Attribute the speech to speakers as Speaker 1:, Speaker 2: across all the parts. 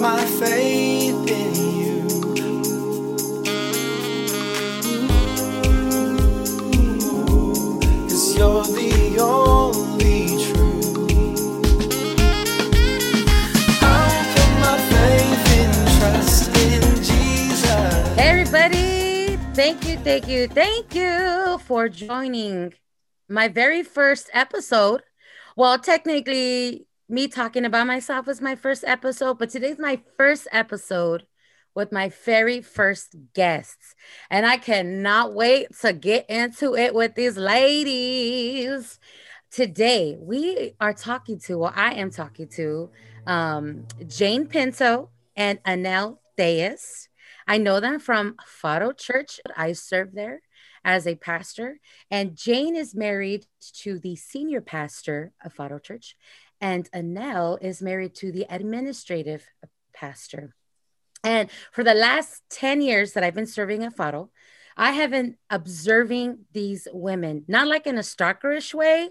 Speaker 1: my faith in you. Cause you're the only truth. I'll put my faith and trust in Jesus.
Speaker 2: Hey, everybody. Thank you, thank you, thank you for joining my very first episode. Well, technically, me talking about myself was my first episode, but today's my first episode with my very first guests. And I cannot wait to get into it with these ladies. Today, we are talking to, well, I am talking to um, Jane Pinto and Anel Thayes. I know them from Faro Church. I serve there as a pastor. And Jane is married to the senior pastor of Faro Church. And Anel is married to the administrative pastor. And for the last 10 years that I've been serving at Faro, I have been observing these women, not like in a stalkerish way,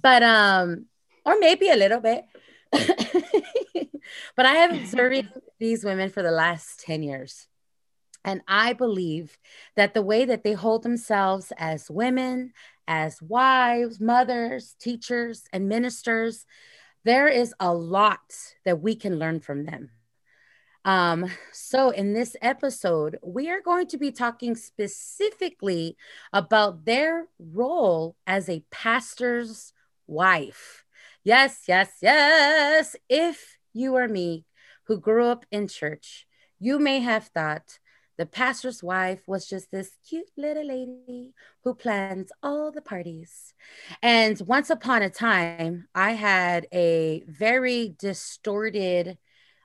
Speaker 2: but um, or maybe a little bit. but I have observed these women for the last 10 years. And I believe that the way that they hold themselves as women, as wives, mothers, teachers, and ministers, there is a lot that we can learn from them. Um, so, in this episode, we are going to be talking specifically about their role as a pastor's wife. Yes, yes, yes. If you are me who grew up in church, you may have thought the pastor's wife was just this cute little lady who plans all the parties. And once upon a time, I had a very distorted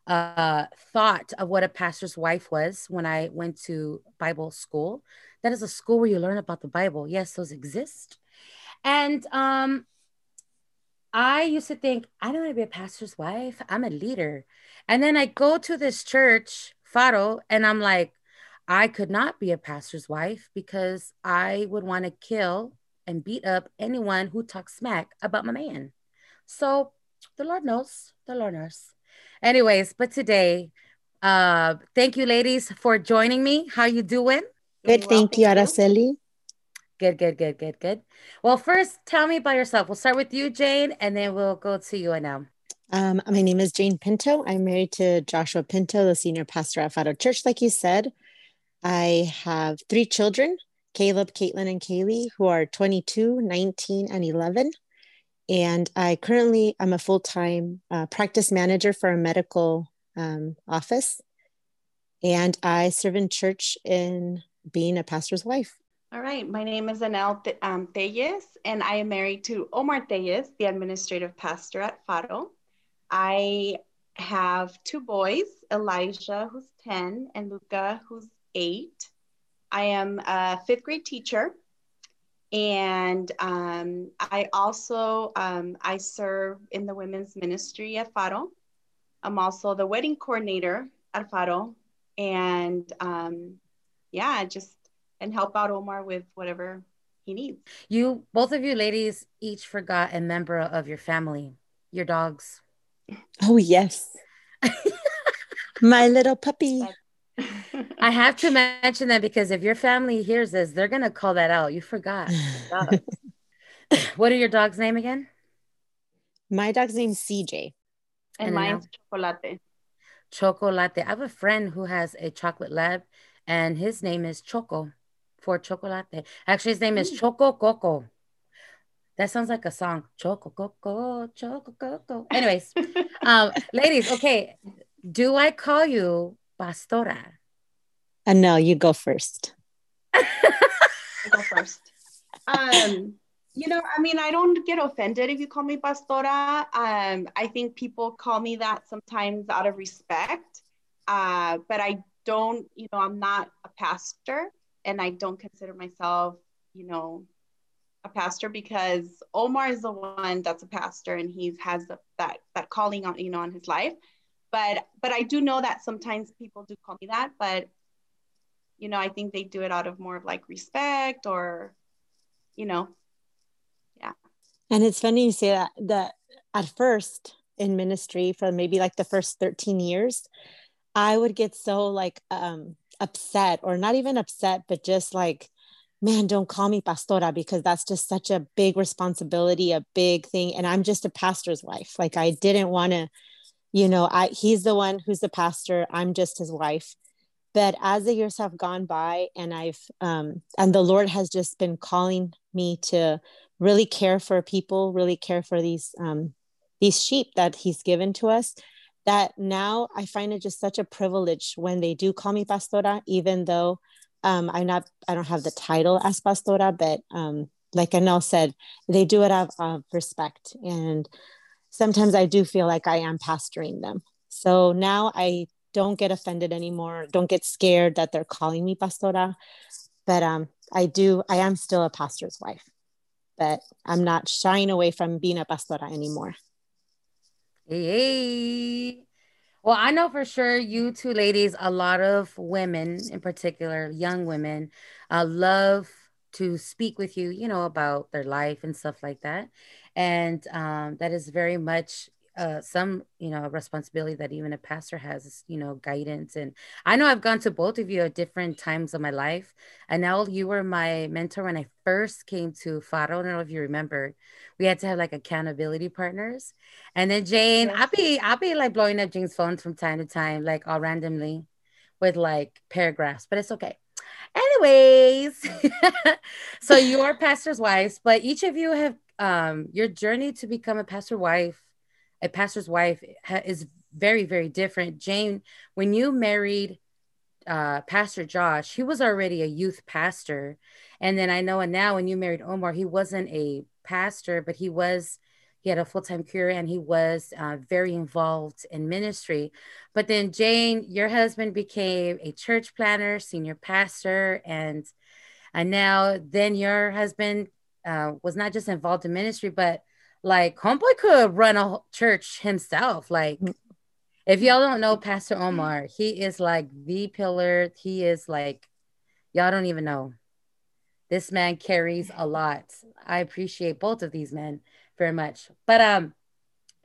Speaker 2: uh, thought of what a pastor's wife was when I went to Bible school. That is a school where you learn about the Bible. Yes, those exist. And um, I used to think, I don't want to be a pastor's wife. I'm a leader. And then I go to this church, Faro, and I'm like, I could not be a pastor's wife because I would want to kill and beat up anyone who talks smack about my man. So the Lord knows, the Lord knows. Anyways, but today, uh, thank you, ladies, for joining me. How you doing?
Speaker 3: Good, thank you, Araceli.
Speaker 2: Good, good, good, good, good. Well, first, tell me about yourself. We'll start with you, Jane, and then we'll go to you now.
Speaker 3: Um, my name is Jane Pinto. I'm married to Joshua Pinto, the senior pastor at Faro Church, like you said. I have three children Caleb, Caitlin, and Kaylee, who are 22, 19, and 11. And I currently am a full time uh, practice manager for a medical um, office. And I serve in church in being a pastor's wife.
Speaker 4: All right. My name is Anel um, Thayes, and I am married to Omar Thayes, the administrative pastor at Faro. I have two boys, Elijah, who's 10, and Luca, who's eight. I am a fifth grade teacher. And um, I also um, I serve in the women's ministry at Faro. I'm also the wedding coordinator at Faro, and um, yeah, just and help out Omar with whatever he needs.
Speaker 2: You both of you ladies each forgot a member of your family, your dogs.
Speaker 3: Oh yes, my little puppy.
Speaker 2: I have to mention that because if your family hears this, they're gonna call that out. You forgot. what are your dog's name again?
Speaker 3: My dog's name's CJ.
Speaker 4: And, and mine's Chocolate.
Speaker 2: Chocolate. I have a friend who has a chocolate lab, and his name is Choco for Chocolate. Actually, his name is Choco Coco. That sounds like a song. Choco Coco, Choco Coco. Anyways, um, ladies, okay. Do I call you Pastora?
Speaker 3: And uh, no, you go first.
Speaker 4: go first. Um, you know, I mean, I don't get offended if you call me pastora. Um, I think people call me that sometimes out of respect. Uh, but I don't, you know, I'm not a pastor and I don't consider myself, you know, a pastor because Omar is the one that's a pastor and he has the, that that calling on, you know, on his life. But but I do know that sometimes people do call me that, but you know, I think they do it out of more of like respect or, you know, yeah.
Speaker 3: And it's funny you say that, that at first in ministry for maybe like the first 13 years, I would get so like um, upset, or not even upset, but just like, man, don't call me pastora because that's just such a big responsibility, a big thing. And I'm just a pastor's wife. Like, I didn't want to, you know, I he's the one who's the pastor, I'm just his wife. But as the years have gone by, and I've, um, and the Lord has just been calling me to really care for people, really care for these um, these sheep that He's given to us. That now I find it just such a privilege when they do call me pastora, even though um, I'm not, I don't have the title as pastora, but um, like Anel said, they do it out of respect. And sometimes I do feel like I am pastoring them. So now I don't get offended anymore. Don't get scared that they're calling me pastora. But um, I do, I am still a pastor's wife but I'm not shying away from being a pastora anymore.
Speaker 2: Hey. Well, I know for sure you two ladies, a lot of women in particular, young women, uh, love to speak with you, you know, about their life and stuff like that. And um, that is very much uh, some you know responsibility that even a pastor has you know guidance. And i know i've gone to both of you at different times of my life. Anel you were my mentor when i first came to faro. I don't know if you remember. We had to have like accountability partners. And then jane yes. i'll be i'll be like blowing up jane's phone from time to time like all randomly with like paragraphs but it's okay. Anyways so you're pastor's wives but each of you have um your journey to become a pastor wife a pastor's wife is very very different. Jane when you married uh, pastor josh he was already a youth pastor. And then i know Anel when you married omar he wasn't a pastor but he was he had a full-time career and he was uh, very involved in ministry. But then jane your husband became a church planner senior pastor and and Anel then your husband uh, was not just involved in ministry but like homeboy could run a church himself. Like mm. if y'all don't know Pastor Omar, he is like the pillar. He is like y'all don't even know. This man carries a lot. I appreciate both of these men very much. But um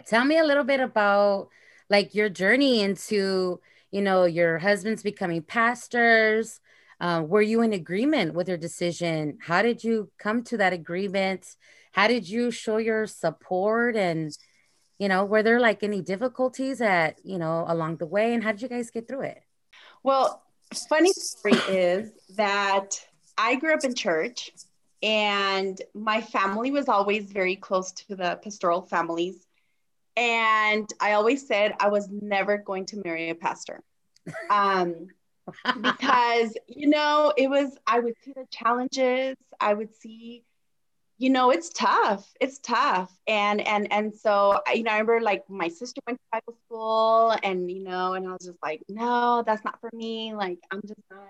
Speaker 2: tell me a little bit about like your journey into, you know, your husband's becoming pastors. Uh, were you in agreement with her decision? How did you come to that agreement? how did you show your support? And you know were there like any difficulties at you know along the way? And how did you guys get through it?
Speaker 4: Well funny story is that i grew up in church and my family was always very close to the pastoral families. And i always said i was never going to marry a pastor. Um, because you know it was i would see the challenges. I would see you know it's tough. It's tough. And and and so you know i remember like my sister went to bible school and you know and i was just like no that's not for me. Like i'm just not.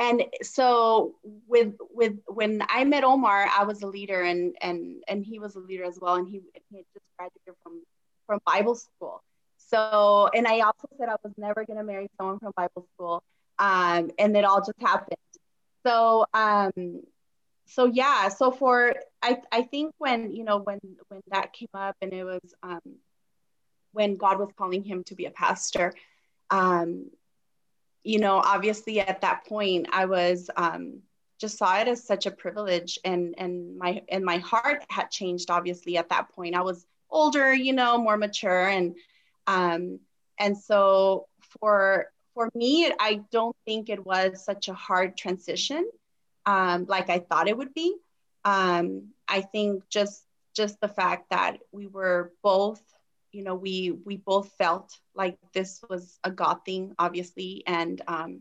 Speaker 4: And so with with when i met omar i was a leader and and and he was a leader as well. And he, he had just graduated from from bible school. So and i also said i was never going to marry someone from bible school um and it all just happened. So um so yeah so for i i think when you know when when that came up and it was um when god was calling him to be a pastor um you know obviously at that point i was um just saw it as such a privilege and and my and my heart had changed obviously at that point. I was older you know more mature and um and so for for me i don't think it was such a hard transition um, like I thought it would be. Um, I think just just the fact that we were both, you know, we we both felt like this was a God thing, obviously, and um,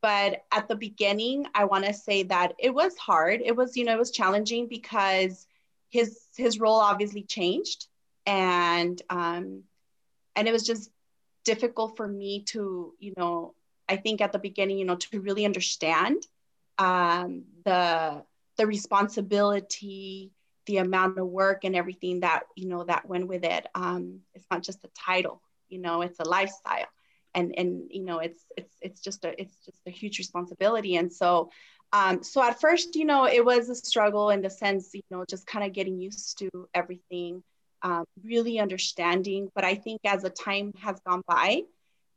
Speaker 4: but at the beginning, I want to say that it was hard. It was, you know, it was challenging because his his role obviously changed, and um, and it was just difficult for me to, you know, I think at the beginning, you know, to really understand um, the the responsibility, the amount of work, and everything that you know that went with it. Um, it's not just a title, you know, it's a lifestyle, and and you know, it's it's it's just a it's just a huge responsibility. And so, um, so at first, you know, it was a struggle in the sense, you know, just kind of getting used to everything. Um, really understanding. But I think as the time has gone by,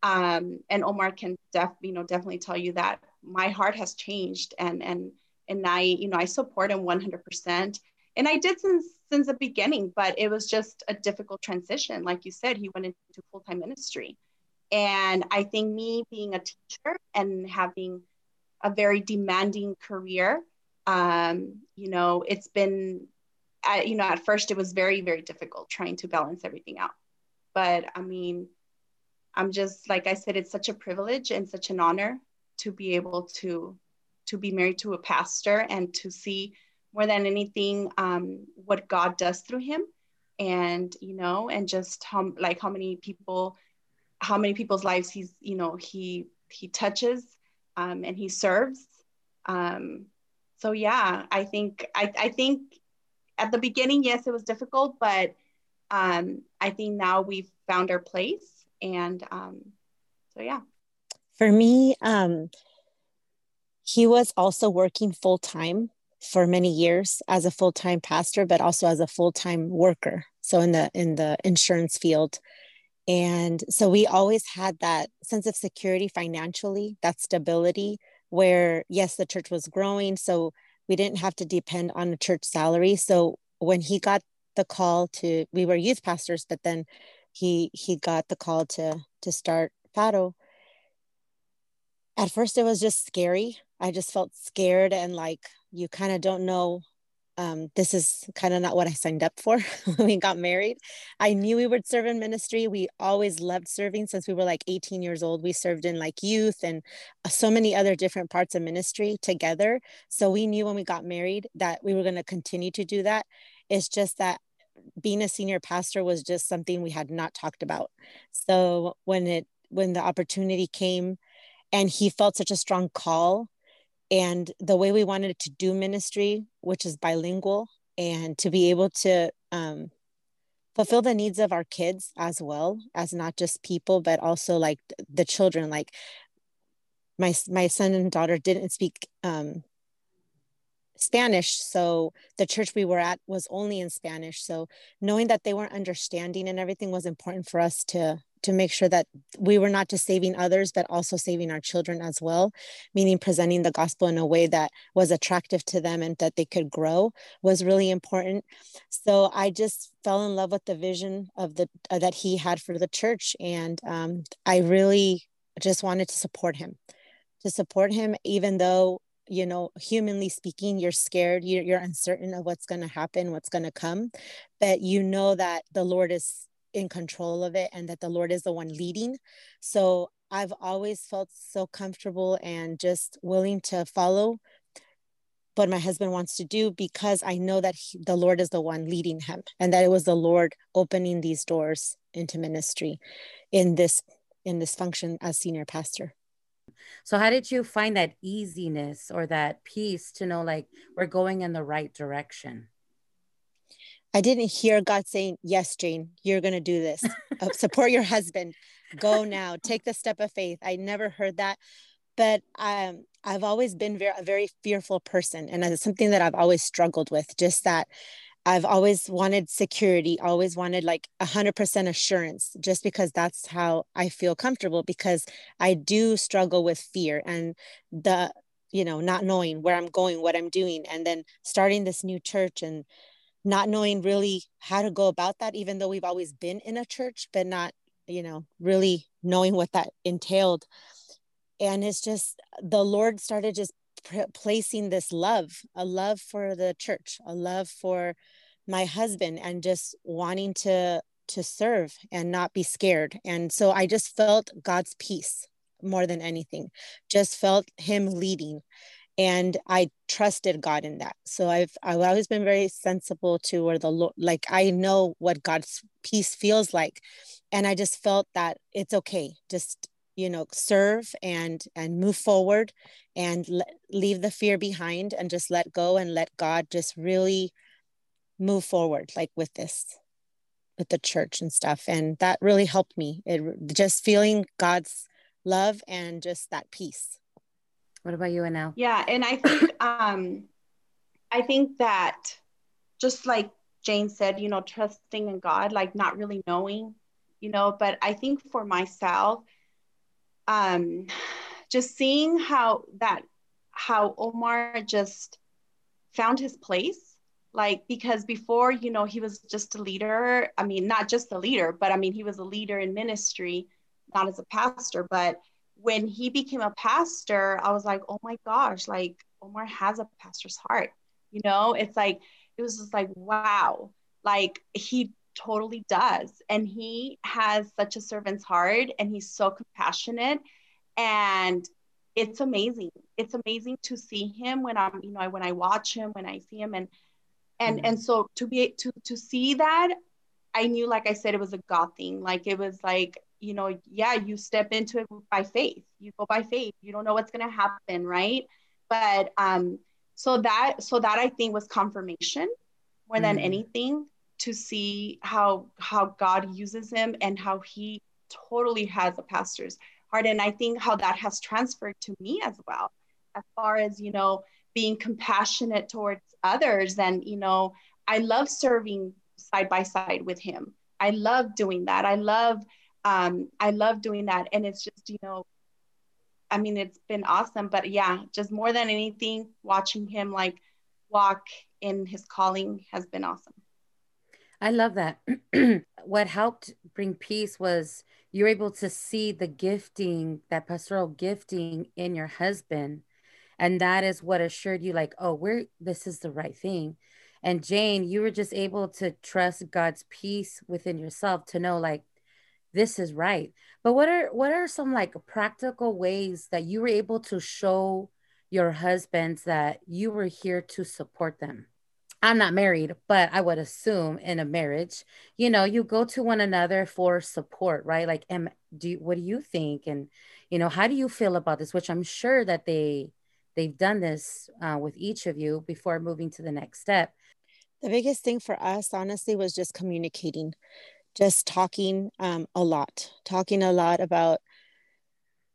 Speaker 4: um, and Omar can def, you know, definitely tell you that my heart has changed and and and I, you know, I support him 100%. And I did since since the beginning, but it was just a difficult transition. Like you said, he went into full-time ministry. And I think me being a teacher and having a very demanding career, um, you know, it's been, uh, you know, at first it was very, very difficult trying to balance everything out. But I mean, I'm just, like I said, it's such a privilege and such an honor to be able to to be married to a pastor and to see more than anything um, what God does through him and you know and just how like how many people how many people's lives he's you know he he touches um, and he serves um, so yeah i think I, I think at the beginning yes it was difficult but um, i think now we've found our place and um, so yeah.
Speaker 3: For me um, he was also working full time for many years as a full-time pastor but also as a full-time worker so in the in the insurance field. And so we always had that sense of security financially that stability where yes the church was growing so we didn't have to depend on a church salary. So when he got the call to we were youth pastors but then he he got the call to to start Faro at first it was just scary. I just felt scared and like you kind of don't know um, this is kind of not what I signed up for when we got married. I knew we would serve in ministry. We always loved serving since we were like 18 years old. We served in like youth and uh, so many other different parts of ministry together. So we knew when we got married that we were going to continue to do that. It's just that being a senior pastor was just something we had not talked about. So when it when the opportunity came and he felt such a strong call and the way we wanted to do ministry which is bilingual and to be able to um, fulfill the needs of our kids as well as not just people but also like the children like my my son and daughter didn't speak um, Spanish. So the church we were at was only in Spanish. So knowing that they weren't understanding and everything was important for us to to make sure that we were not just saving others, but also saving our children as well, meaning presenting the gospel in a way that was attractive to them and that they could grow was really important. So I just fell in love with the vision of the uh, that he had for the church, and um, I really just wanted to support him, to support him, even though you know humanly speaking you're scared you're, you're uncertain of what's going to happen what's going to come but you know that the lord is in control of it and that the Lord is the one leading. So I've always felt so comfortable and just willing to follow what my husband wants to do because I know that he, the Lord is the one leading him and that it was the Lord opening these doors into ministry in this in this function as senior pastor.
Speaker 2: So how did you find that easiness or that peace to know like we're going in the right direction?
Speaker 3: I didn't hear God saying, Yes, Jane, you're going to do this. Uh, support your husband. Go now. Take the step of faith. I never heard that. But um, I've always been very, a very fearful person. And it's something that I've always struggled with, just that I've always wanted security, always wanted like 100% assurance, just because that's how I feel comfortable. Because I do struggle with fear and the, you know, not knowing where I'm going, what I'm doing, and then starting this new church and not knowing really how to go about that even though we've always been in a church but not you know really knowing what that entailed. And it's just the lord started just pr- placing this love a love for the church a love for my husband and just wanting to to serve and not be scared. And so i just felt god's peace more than anything. Just felt him leading and I trusted God in that. So I've I've always been very sensible to where the Lord, like I know what God's peace feels like, and I just felt that it's okay, just you know, serve and and move forward, and le- leave the fear behind, and just let go and let God just really move forward, like with this, with the church and stuff, and that really helped me. It just feeling God's love and just that peace.
Speaker 2: What about you, Anel?
Speaker 4: Yeah, and I think um, I think that just like Jane said, you know, trusting in God, like not really knowing, you know, but I think for myself, um, just seeing how that, how Omar just found his place, like, because before, you know, he was just a leader. I mean, not just a leader, but I mean, he was a leader in ministry, not as a pastor, but when he became a pastor, I was like, oh my gosh, like Omar has a pastor's heart. You know, it's like, it was just like, wow, like he totally does. And he has such a servant's heart and he's so compassionate. And it's amazing. It's amazing to see him when I'm, you know, when I watch him, when I see him and and mm-hmm. and so to be to to see that, I knew, like I said, it was a God thing. Like it was like, you know, yeah, you step into it by faith. You go by faith. You don't know what's gonna happen, right? But um, so that so that I think was confirmation more than mm. anything to see how how God uses him and how he totally has a pastor's heart and I think how that has transferred to me as well as far as you know being compassionate towards others and you know I love serving side by side with him I love doing that I love um, I love doing that and it's just you know I mean, it's been awesome. But yeah, just more than anything, watching him like walk in his calling has been awesome.
Speaker 2: I love that. what helped bring peace was you're able to see the gifting, that pastoral gifting in your husband. And that is what assured you, like, oh, we're this is the right thing. And Jane, you were just able to trust God's peace within yourself to know, like, this is right. But what are what are some like practical ways that you were able to show your husbands that you were here to support them? I'm not married but i would assume in a marriage you know you go to one another for support right? Like am do you, what do you think? And you know how do you feel about this? Which i'm sure that they they've done this uh, with each of you before moving to the next step.
Speaker 3: The biggest thing for us honestly was just communicating just talking um, a lot, talking a lot about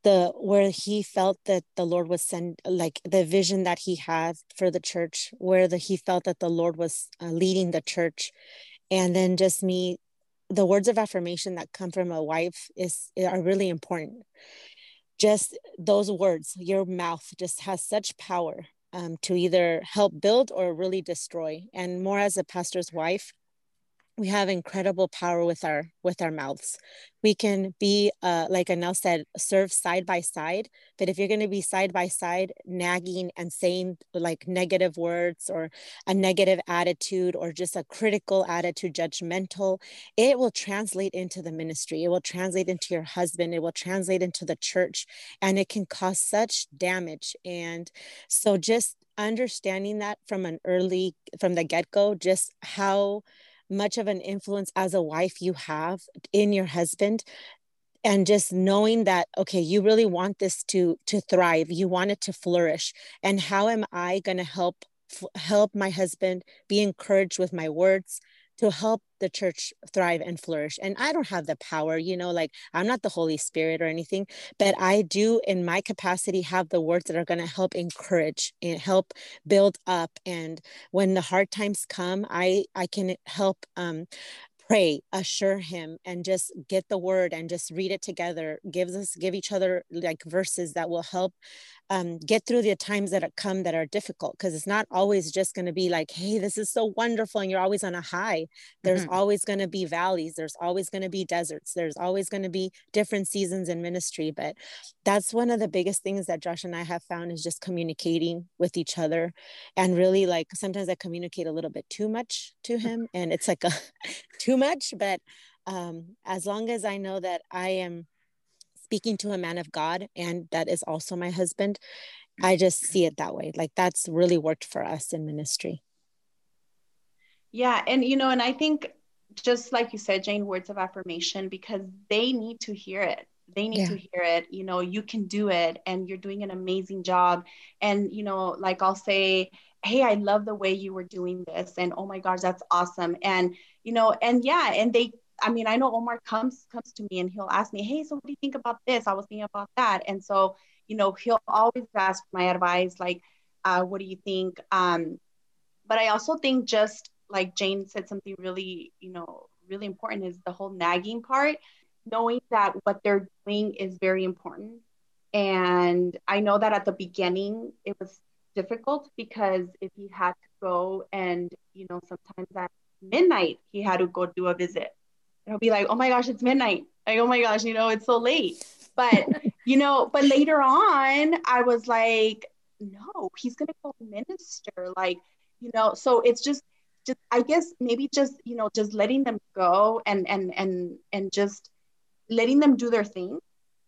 Speaker 3: the where he felt that the Lord was send like the vision that he had for the church, where the he felt that the Lord was uh, leading the church, and then just me, the words of affirmation that come from a wife is are really important. Just those words, your mouth just has such power um, to either help build or really destroy. And more as a pastor's wife, we have incredible power with our with our mouths. We can be uh, like anel said serve side by side but if you're going to be side by side nagging and saying like negative words or a negative attitude or just a critical attitude judgmental it will translate into the ministry. It will translate into your husband. It will translate into the church and it can cause such damage. And so just understanding that from an early from the get-go just how much of an influence as a wife you have in your husband. And just knowing that okay you really want this to to thrive. You want it to flourish. And how am i going to help help my husband be encouraged with my words to help the church thrive and flourish. And I don't have the power, you know, like I'm not the Holy Spirit or anything, but I do, in my capacity, have the words that are going to help encourage and help build up. And when the hard times come, I I can help um, pray assure him and just get the word and just read it together gives us give each other like verses that will help um, get through the times that come that are difficult because it's not always just going to be like hey this is so wonderful and you're always on a high there's mm-hmm. always going to be valleys there's always going to be deserts there's always going to be different seasons in ministry but that's one of the biggest things that josh and i have found is just communicating with each other and really like sometimes i communicate a little bit too much to him and it's like a too much but um, as long as i know that i am speaking to a man of God and that is also my husband, mm. I just see it that way. Like that's really worked for us in ministry.
Speaker 4: Yeah. And, you know, and I think just like you said, Jane, words of affirmation, because they need to hear it. They need yeah. to hear it. You know, you can do it and you're doing an amazing job. And, you know, like I'll say, Hey, I love the way you were doing this. And oh my gosh, that's awesome. And, you know, and yeah, and they I mean, I know Omar comes comes to me and he'll ask me, "Hey, so what do you think about this? I was thinking about that." And so, you know, he'll always ask my advice, like, uh, "What do you think?" Um, but I also think just like Jane said something really, you know, really important is the whole nagging part, knowing that what they're doing is very important. And I know that at the beginning it was difficult because if he had to go and, you know, sometimes at midnight he had to go do a visit. I'll be like, oh my gosh, it's midnight. Like, oh my gosh, you know, it's so late. But, you know, but later on, I was like, no, he's going to go minister. Like, you know, so it's just, just, I guess maybe just, you know, just letting them go and, and, and, and just letting them do their thing.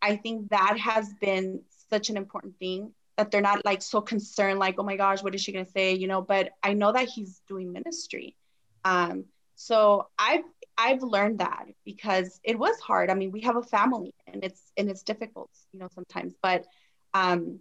Speaker 4: I think that has been such an important thing that they're not like so concerned, like, oh my gosh, what is she going to say? You know, but I know that he's doing ministry. Um, so I've I've learned that because it was hard. I mean, we have a family and it's and it's difficult, you know, sometimes. But um,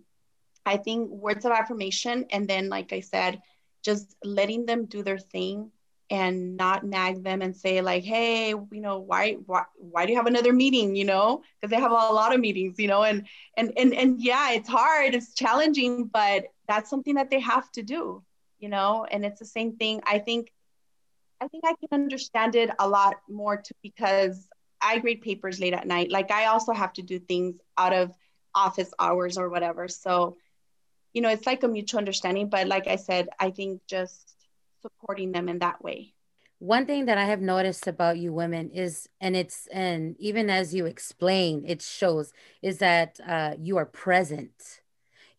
Speaker 4: I think words of affirmation and then, like I said, just letting them do their thing and not nag them and say like, hey, you know, why why why do you have another meeting? You know, because they have a lot of meetings, you know, and and and and yeah, it's hard, it's challenging, but that's something that they have to do, you know, and it's the same thing. I think I think I can understand it a lot more too because I grade papers late at night. Like I also have to do things out of office hours or whatever. So, you know, it's like a mutual understanding. But like I said, I think just supporting them in that way.
Speaker 2: One thing that I have noticed about you women is, and it's, and even as you explain, it shows, is that uh, you are present,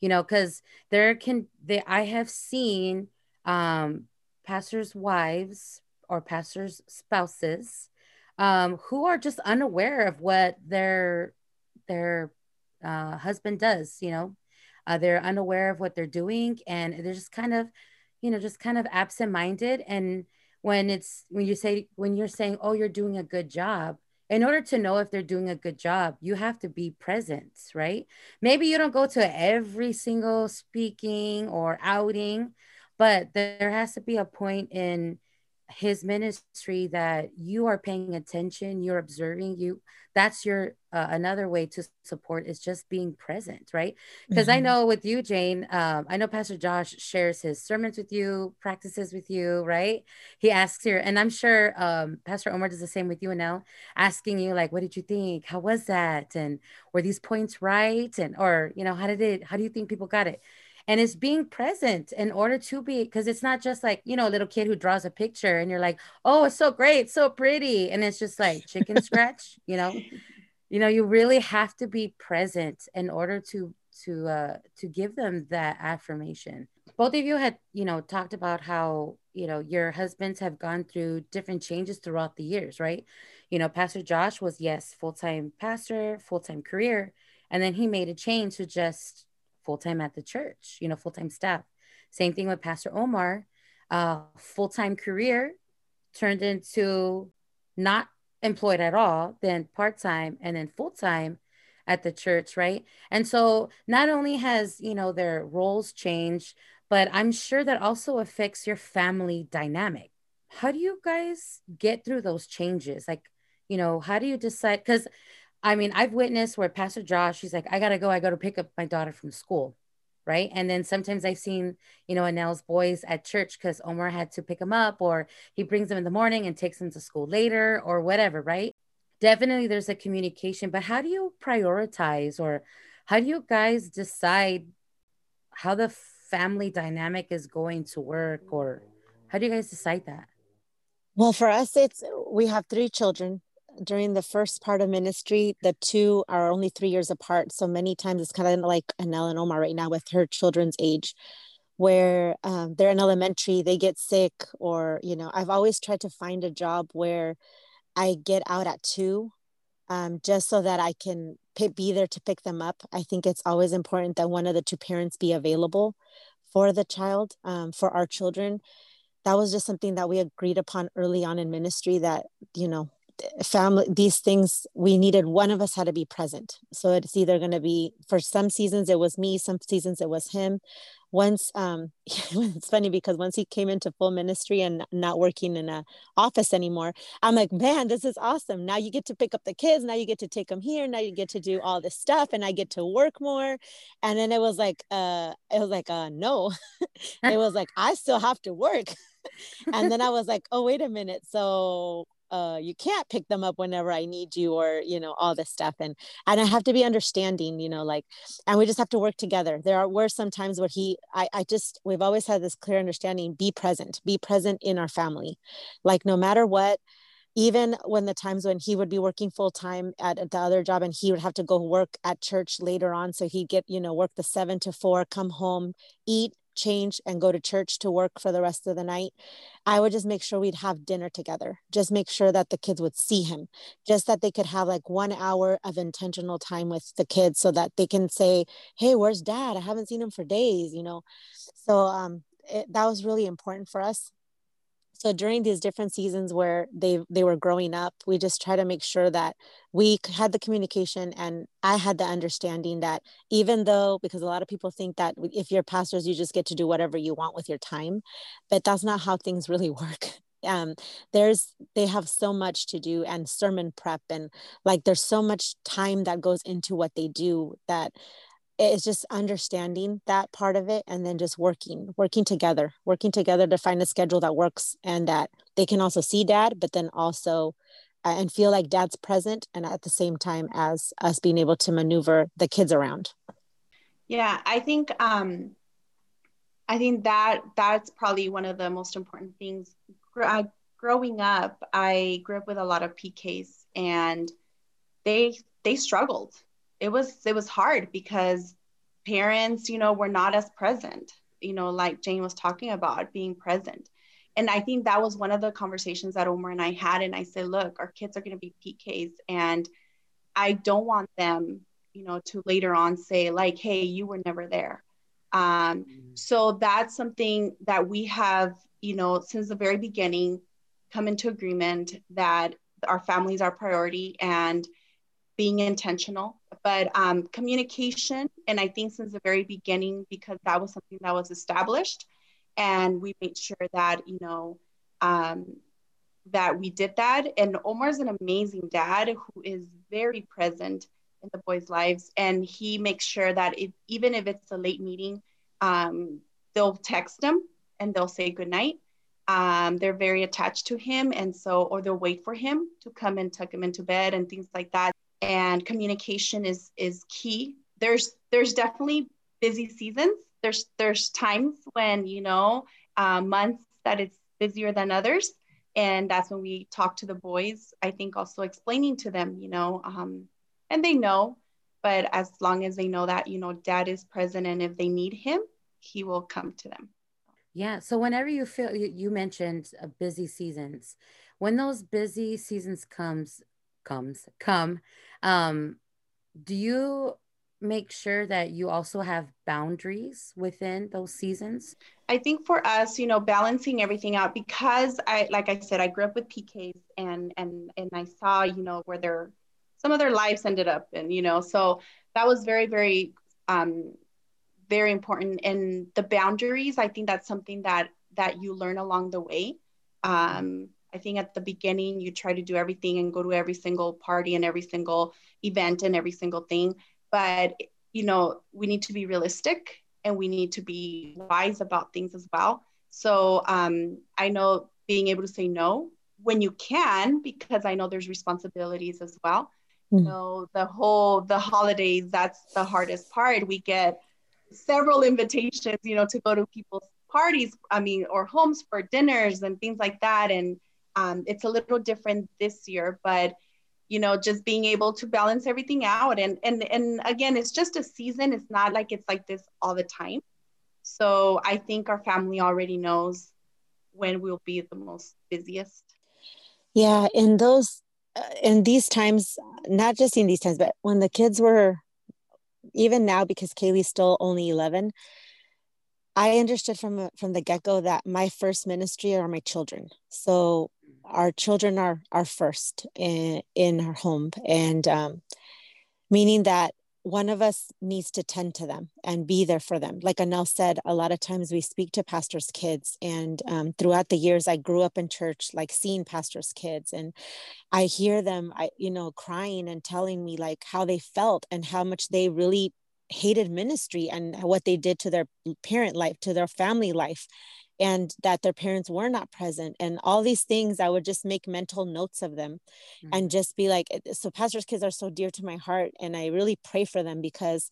Speaker 2: you know, because there can, they, I have seen um, pastors' wives or pastors' spouses um, who are just unaware of what their their uh, husband does. You know, uh, they're unaware of what they're doing, and they're just kind of, you know, just kind of absent-minded. And when it's when you say when you're saying, "Oh, you're doing a good job," in order to know if they're doing a good job, you have to be present, right? Maybe you don't go to every single speaking or outing, but there has to be a point in his ministry that you are paying attention you're observing you that's your uh, another way to support is just being present right? Because mm-hmm. i know with you jane um, i know pastor josh shares his sermons with you practices with you right? He asks you and i'm sure um, pastor omar does the same with you Anel asking you like what did you think? How was that? And were these points right? And or you know how did it how do you think people got it and it's being present in order to be because it's not just like you know a little kid who draws a picture and you're like oh it's so great so pretty and it's just like chicken scratch you know? You know you really have to be present in order to to uh to give them that affirmation. Both of you had you know talked about how you know your husbands have gone through different changes throughout the years right? You know pastor josh was yes full-time pastor full-time career and then he made a change to just full time at the church, you know, full time staff. Same thing with Pastor Omar, uh, full time career turned into not employed at all, then part time, and then full time at the church, right? And so not only has, you know, their roles changed, but I'm sure that also affects your family dynamic. How do you guys get through those changes? Like, you know, how do you decide? Because I mean, I've witnessed where Pastor Josh, he's like, I gotta go, I gotta pick up my daughter from school. Right. And then sometimes I've seen, you know, Anel's boys at church because Omar had to pick him up, or he brings them in the morning and takes them to school later, or whatever. Right. Definitely there's a communication, but how do you prioritize or how do you guys decide how the family dynamic is going to work, or how do you guys decide that?
Speaker 3: Well, for us, it's we have three children during the first part of ministry, the two are only three years apart. So many times it's kind of like and Omar right now with her children's age, where um, they're in elementary, they get sick, or, you know, I've always tried to find a job where I get out at two um, just so that I can be there to pick them up. I think it's always important that one of the two parents be available for the child, um, for our children. That was just something that we agreed upon early on in ministry that, you know, family these things we needed one of us had to be present. So it's either going to be for some seasons it was me some seasons it was him. Once um it's funny because once he came into full ministry and not working in a office anymore i'm like man this is awesome. Now you get to pick up the kids. Now you get to take them here. Now you get to do all this stuff and i get to work more. And then it was like uh it was like uh no. It was like i still have to work. And then I was like, oh, wait a minute. So uh, you can't pick them up whenever I need you, or you know, all this stuff. And and I have to be understanding, you know, like, and we just have to work together. There are were some times where he, I, I just, we've always had this clear understanding: be present, be present in our family, like no matter what. Even when the times when he would be working full time at, at the other job and he would have to go work at church later on, so he'd get you know work the seven to four, come home, eat, change and go to church to work for the rest of the night, I would just make sure we'd have dinner together. Just make sure that the kids would see him, just that they could have like one hour of intentional time with the kids so that they can say, Hey, where's dad? I haven't seen him for days, you know? So um, it, that was really important for us so during these different seasons where they they were growing up we just try to make sure that we had the communication and i had the understanding that even though because a lot of people think that if you're pastors you just get to do whatever you want with your time but that's not how things really work. Um there's they have so much to do and sermon prep and like there's so much time that goes into what they do that it's just understanding that part of it and then just working working together working together to find a schedule that works and that they can also see dad but then also uh, and feel like dad's present and at the same time as us being able to maneuver the kids around.
Speaker 4: Yeah i think um i think that that's probably one of the most important things. Uh, growing up i grew up with a lot of pks and they they struggled it was it was hard because parents you know were not as present you know like jane was talking about being present and i think that was one of the conversations that omar and i had and i said look our kids are going to be pks and i don't want them you know to later on say like hey you were never there um, mm-hmm. so that's something that we have you know since the very beginning come into agreement that our families are priority and being intentional but um, communication and i think since the very beginning because that was something that was established and we made sure that you know um, that we did that. And omar's an amazing dad who is very present in the boys lives and he makes sure that if, even if it's a late meeting um, they'll text them and they'll say good night. Um, they're very attached to him and so or they'll wait for him to come and tuck him into bed and things like that and communication is is key. There's there's definitely busy seasons. There's there's times when you know uh, months that it's busier than others. And that's when we talk to the boys i think also explaining to them you know um, and they know but as long as they know that you know dad is present and if they need him he will come to them.
Speaker 2: Yeah. So whenever you feel you, you mentioned uh, busy seasons when those busy seasons comes comes come um do you make sure that you also have boundaries within those seasons?
Speaker 4: I think for us you know balancing everything out because i like i said i grew up with pks and and and i saw you know where their some of their lives ended up and you know so that was very very um very important. And the boundaries i think that's something that that you learn along the way. Um I think at the beginning you try to do everything and go to every single party and every single event and every single thing. But, you know, we need to be realistic and we need to be wise about things as well. So um, I know being able to say no when you can, because I know there's responsibilities as well. Mm. You know, the whole, the holidays, that's the hardest part. We get several invitations, you know, to go to people's parties, I mean, or homes for dinners and things like that. And um, it's a little different this year, but you know, just being able to balance everything out. And and and again, it's just a season. It's not like it's like this all the time. So I think our family already knows when we'll be the most busiest.
Speaker 3: Yeah, in those uh, in these times, not just in these times, but when the kids were even now because Kaylee's still only 11, I understood from from the get-go that my first ministry are my children. So our children are our first in, in our home. And um, meaning that one of us needs to tend to them and be there for them. Like anel said a lot of times we speak to pastors kids and um, throughout the years i grew up in church like seeing pastors kids and i hear them i you know crying and telling me like how they felt and how much they really hated ministry and what they did to their parent life to their family life and that their parents were not present and all these things i would just make mental notes of them mm-hmm. and just be like so pastors kids are so dear to my heart and i really pray for them because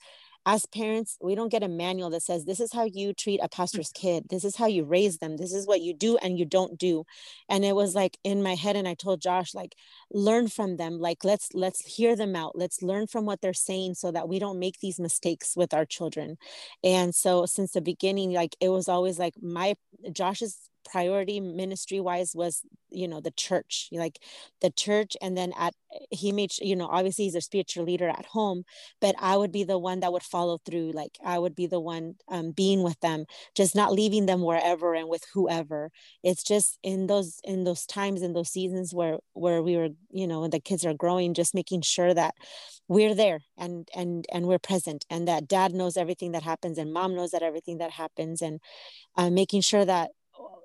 Speaker 3: as parents, we don't get a manual that says this is how you treat a mm. pastor's kid. This is how you raise them. This is what you do and you don't do. And it was like in my head and I told Josh like learn from them. Like let's let's hear them out. Let's learn from what they're saying so that we don't make these mistakes with our children. And so since the beginning like it was always like my Josh's priority ministry wise was you know the church like the church and then at he made you know obviously he's a spiritual leader at home but i would be the one that would follow through like i would be the one um, being with them just not leaving them wherever and with whoever. It's just in those in those times in those seasons where where we were you know when the kids are growing just making sure that we're there and and and we're present and that dad knows everything that happens and mom knows that everything that happens and uh, making sure that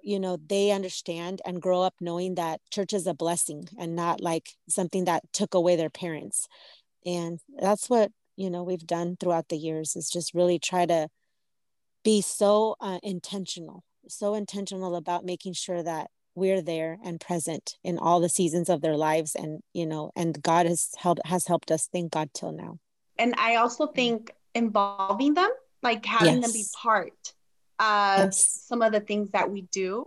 Speaker 3: you know they understand and grow up knowing that church is a blessing and not like something that took away their parents. And that's what you know we've done throughout the years is just really try to be so uh, intentional so intentional about making sure that we're there and present in all the seasons of their lives and you know and god has helped has helped us thank god till now.
Speaker 4: And i also think involving them like having yes. them be part yes. some of the things that we do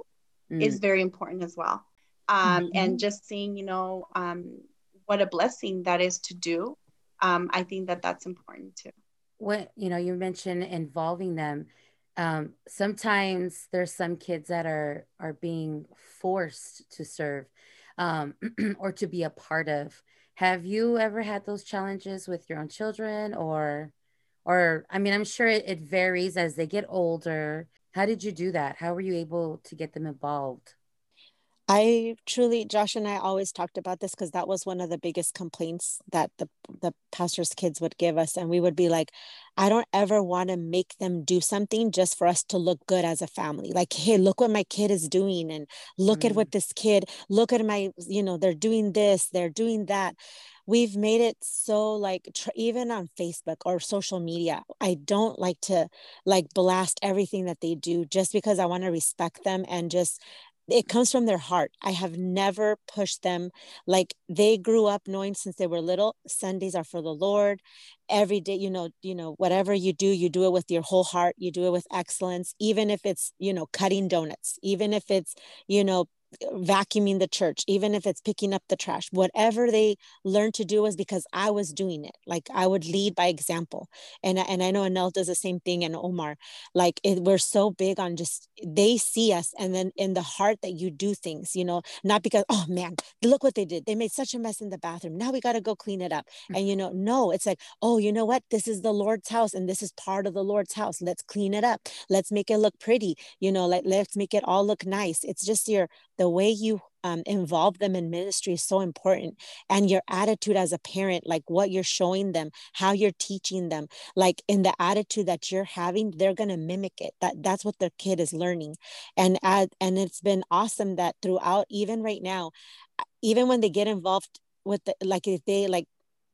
Speaker 4: mm. is very important as well. Um, mm-hmm. And just seeing, you know, um, what a blessing that is to do. Um, I think that that's important too.
Speaker 2: What you know, you mentioned involving them. Um, sometimes there's some kids that are are being forced to serve um, or to be a part of. Have you ever had those challenges with your own children, or or i mean i'm sure it, varies as they get older. How did you do that? How were you able to get them involved
Speaker 3: I truly, Josh and I always talked about this because that was one of the biggest complaints that the the pastor's kids would give us, and we would be like, I don't ever want to make them do something just for us to look good as a family. Like, hey, look what my kid is doing, and look mm. at what this kid, look at my, you know, they're doing this, they're doing that we've made it so like tr- even on facebook or social media i don't like to like blast everything that they do just because i want to respect them and just it comes from their heart. I have never pushed them. Like they grew up knowing since they were little, Sundays are for the Lord. Every day, you know, you know, whatever you do, you do it with your whole heart. You do it with excellence, even if it's, you know, cutting donuts, even if it's, you know, vacuuming the church, even if it's picking up the trash, whatever they learned to do was because I was doing it. Like I would lead by example. And, and I know Anel does the same thing and Omar, like it, we're so big on just, they see us and then in the heart that you do things, you know, not because, oh man, look what they did. They made such a mess in the bathroom. Now we got to go clean it up. Mm-hmm. And, you know, no, it's like, oh, you know what? This is the Lord's house and this is part of the Lord's house. Let's clean it up. Let's make it look pretty. You know, like let's make it all look nice. It's just your the way you um, involve them in ministry is so important and your attitude as a parent like what you're showing them how you're teaching them like in the attitude that you're having they're going to mimic it. That that's what their kid is learning. And add, and it's been awesome that throughout even right now even when they get involved with the like if they like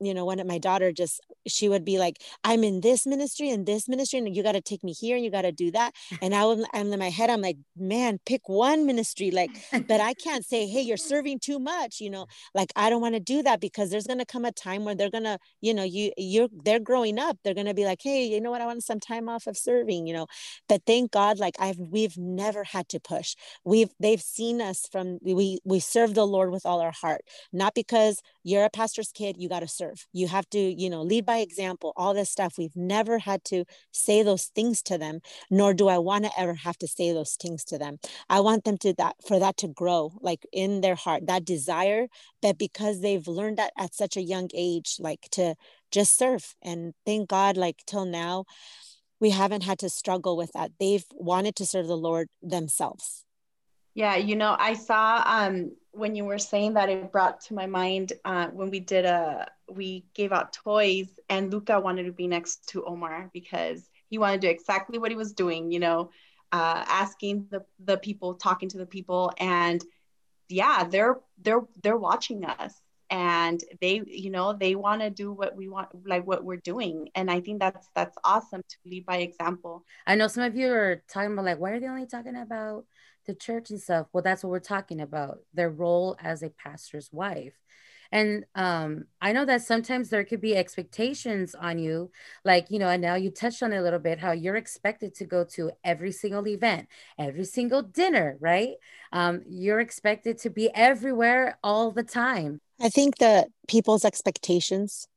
Speaker 3: you know, when my daughter just she would be like, I'm in this ministry and this ministry, and you got to take me here and you got to do that. And I would, I'm in my head, I'm like, man, pick one ministry. Like, but I can't say, hey, you're serving too much, you know, like I don't want to do that because there's gonna come a time where they're gonna, you know, you you're they're growing up. They're gonna be like, hey, you know what, I want some time off of serving, you know. But thank God, like I've we've never had to push. We've they've seen us from we we serve the Lord with all our heart, not because you're a pastor's kid, you got to serve. You have to, you know, lead by example, all this stuff. We've never had to say those things to them, nor do I want to ever have to say those things to them. I want them to that for that to grow like in their heart, that desire that because they've learned that at such a young age, like to just serve. And thank God, like till now, we haven't had to struggle with that. They've wanted to serve the Lord themselves.
Speaker 4: Yeah, you know, I saw um, when you were saying that, it brought to my mind uh, when we did a, we gave out toys, and Luca wanted to be next to Omar because he wanted to do exactly what he was doing, you know, uh, asking the the people, talking to the people, and yeah, they're they're they're watching us, and they you know they want to do what we want like what we're doing. And i think that's that's awesome to lead by example.
Speaker 2: I know some of you are talking about like, why are they only talking about the church and stuff? Well, that's what we're talking about. Their role as a pastor's wife. And um, I know that sometimes there could be expectations on you, like, you know, and now you touched on it a little bit how you're expected to go to every single event, every single dinner, right? Um, you're expected to be everywhere all the time.
Speaker 3: I think that people's expectations,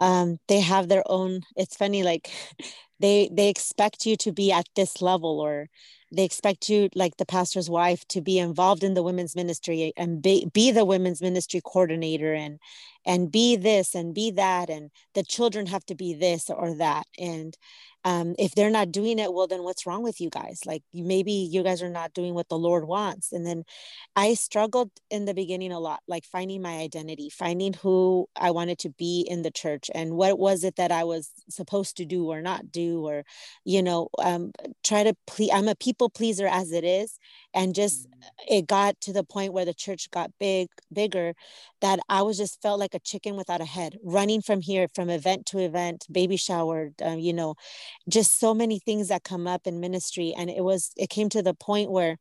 Speaker 3: um, they have their own. It's funny, like they they expect you to be at this level, or they expect you, like the pastor's wife, to be involved in the women's ministry and be, be the women's ministry coordinator, and and be this and be that, and the children have to be this or that, and um, if they're not doing it well then what's wrong with you guys? Like maybe you guys are not doing what the lord wants. And then i struggled in the beginning a lot like finding my identity finding who i wanted to be in the church and what was it that i was supposed to do or not do or you know um, try to please i'm a people pleaser as it is and just it got to the point where the church got big bigger that i was just felt like a chicken without a head running from here from event to event baby shower um, you know just so many things that come up in ministry. And it was it came to the point where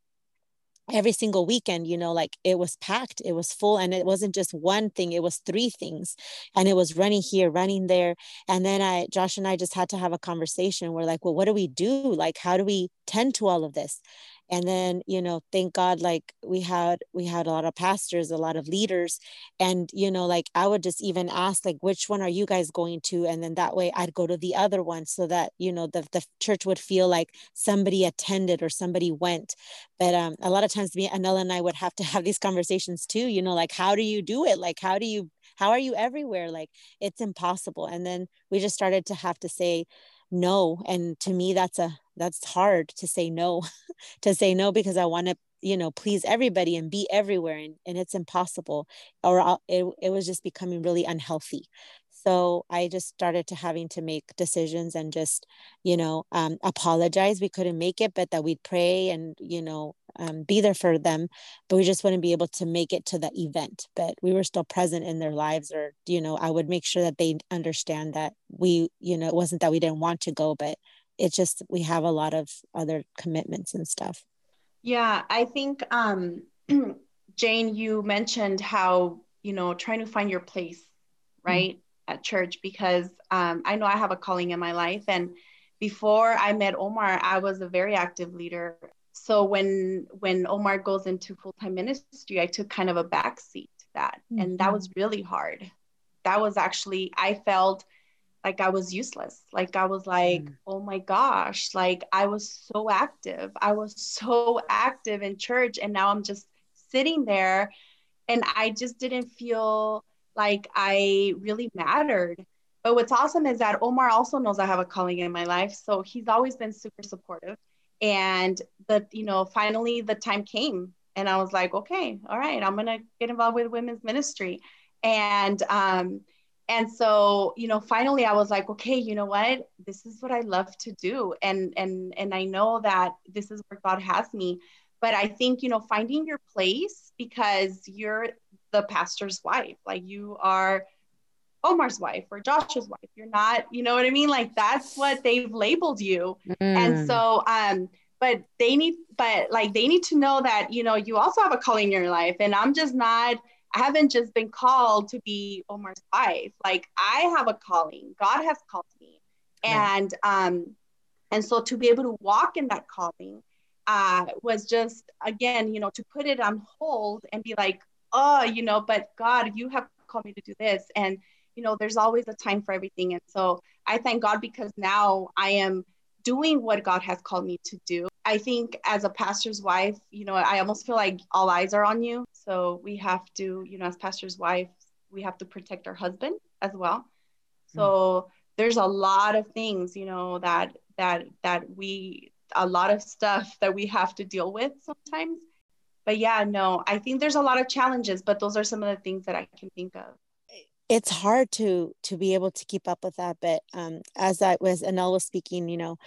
Speaker 3: every single weekend you know like it was packed it was full and it wasn't just one thing it was three things and it was running here running there and then i josh and i just had to have a conversation we're like well what do we do? Like how do we tend to all of this and then you know thank god like we had we had a lot of pastors a lot of leaders. And you know like i would just even ask like which one are you guys going to? And then that way i'd go to the other one so that you know the, the church would feel like somebody attended or somebody went. But um, a lot of times me anela and i would have to have these conversations too you know like how do you do it? Like how do you how are you everywhere? Like it's impossible. And then we just started to have to say no. And to me that's a that's hard to say no to say no because i want to you know please everybody and be everywhere and, and it's impossible or it, it was just becoming really unhealthy. So i just started to having to make decisions and just you know um, apologize. We couldn't make it but that we'd pray and you know um, be there for them but we just wouldn't be able to make it to the event. But we were still present in their lives or you know i would make sure that they understand that we you know it wasn't that we didn't want to go but it's just we have a lot of other commitments and stuff
Speaker 4: yeah i think um jane you mentioned how you know trying to find your place right mm-hmm. at church because um, i know i have a calling in my life and before i met omar i was a very active leader so when when omar goes into full-time ministry i took kind of a backseat to that mm-hmm. and that was really hard that was actually i felt like I was useless. Like I was like, mm. oh my gosh, like I was so active. I was so active in church and now I'm just sitting there and I just didn't feel like I really mattered. But what's awesome is that Omar also knows I have a calling in my life, so he's always been super supportive. And the you know, finally the time came and I was like, okay, all right, I'm going to get involved with women's ministry. And um and so you know finally i was like okay you know what? This is what i love to do. And and and i know that this is where god has me. But i think you know finding your place because you're the pastor's wife. Like you are omar's wife or josh's wife. You're not you know what i mean? Like that's what they've labeled you. Mm. and so um but they need but like they need to know that you know you also have a calling in your life. And i'm just not I haven't just been called to be Omar's wife. Like I have a calling. God has called me. And um and so to be able to walk in that calling uh was just again, you know, to put it on hold and be like, "Oh, you know, but God, you have called me to do this." And you know, there's always a time for everything. And so I thank God because now I am doing what God has called me to do. I think as a pastor's wife, you know, I almost feel like all eyes are on you. So we have to, you know, as pastor's wife, we have to protect our husband as well. So mm. there's a lot of things, you know, that that that we a lot of stuff that we have to deal with sometimes. But yeah, no, I think there's a lot of challenges, but those are some of the things that I can think of
Speaker 3: it's hard to to be able to keep up with that but um as i was anel was speaking you know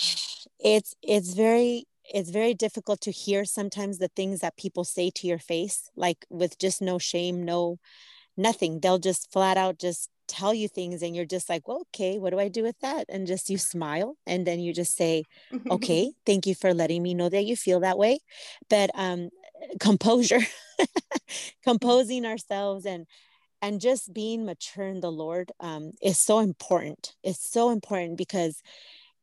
Speaker 3: it's it's very it's very difficult to hear sometimes the things that people say to your face like with just no shame no nothing. They'll just flat out just tell you things and you're just like well okay what do i do with that? And just you smile and then you just say okay thank you for letting me know that you feel that way. But um composure composing ourselves and and just being mature in the lord um, is so important. It's so important because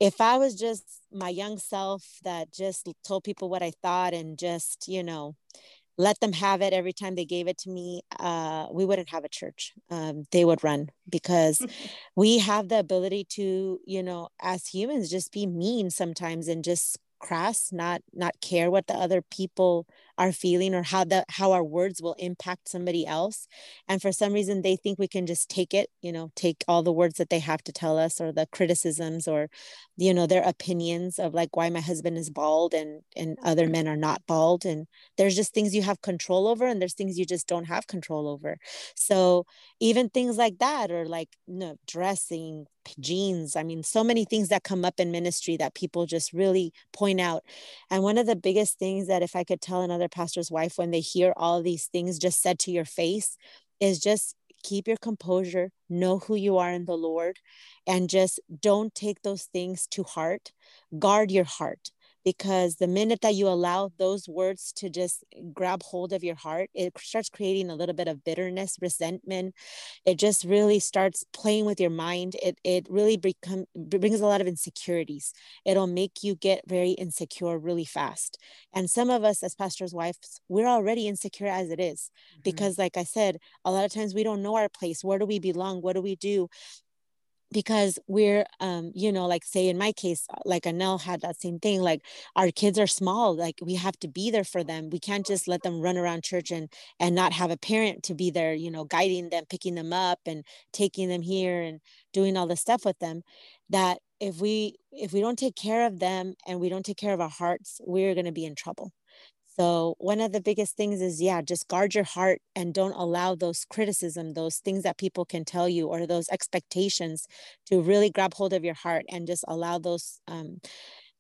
Speaker 3: if I was just my young self that just told people what I thought and just, you know, let them have it every time they gave it to me, uh, we wouldn't have a church. Um, they would run because we have the ability to, you know, as humans, just be mean sometimes and just crass not not care what the other people are feeling or how the how our words will impact somebody else. And for some reason they think we can just take it you know take all the words that they have to tell us or the criticisms or you know their opinions of like why my husband is bald and and other men are not bald. And there's just things you have control over and there's things you just don't have control over. So even things like that or like you know, dressing jeans i mean so many things that come up in ministry that people just really point out. And one of the biggest things that if i could tell another pastor's wife when they hear all these things just said to your face is just keep your composure know who you are in the lord and just don't take those things to heart. Guard your heart because the minute that you allow those words to just grab hold of your heart it starts creating a little bit of bitterness resentment. It just really starts playing with your mind. It it really become brings a lot of insecurities. It'll make you get very insecure really fast. And some of us as pastors wives we're already insecure as it is mm-hmm. because like i said a lot of times we don't know our place. Where do we belong? What do we do because we're um you know like say in my case uh, like Anel had that same thing like our kids are small like we have to be there for them. We can't just let them run around church and and not have a parent to be there you know guiding them picking them up and taking them here and doing all the stuff with them that if we if we don't take care of them and we don't take care of our hearts we're going to be in trouble so one of the biggest things is yeah, just guard your heart and don't allow those criticism, those things that people can tell you or those expectations to really grab hold of your heart and just allow those um,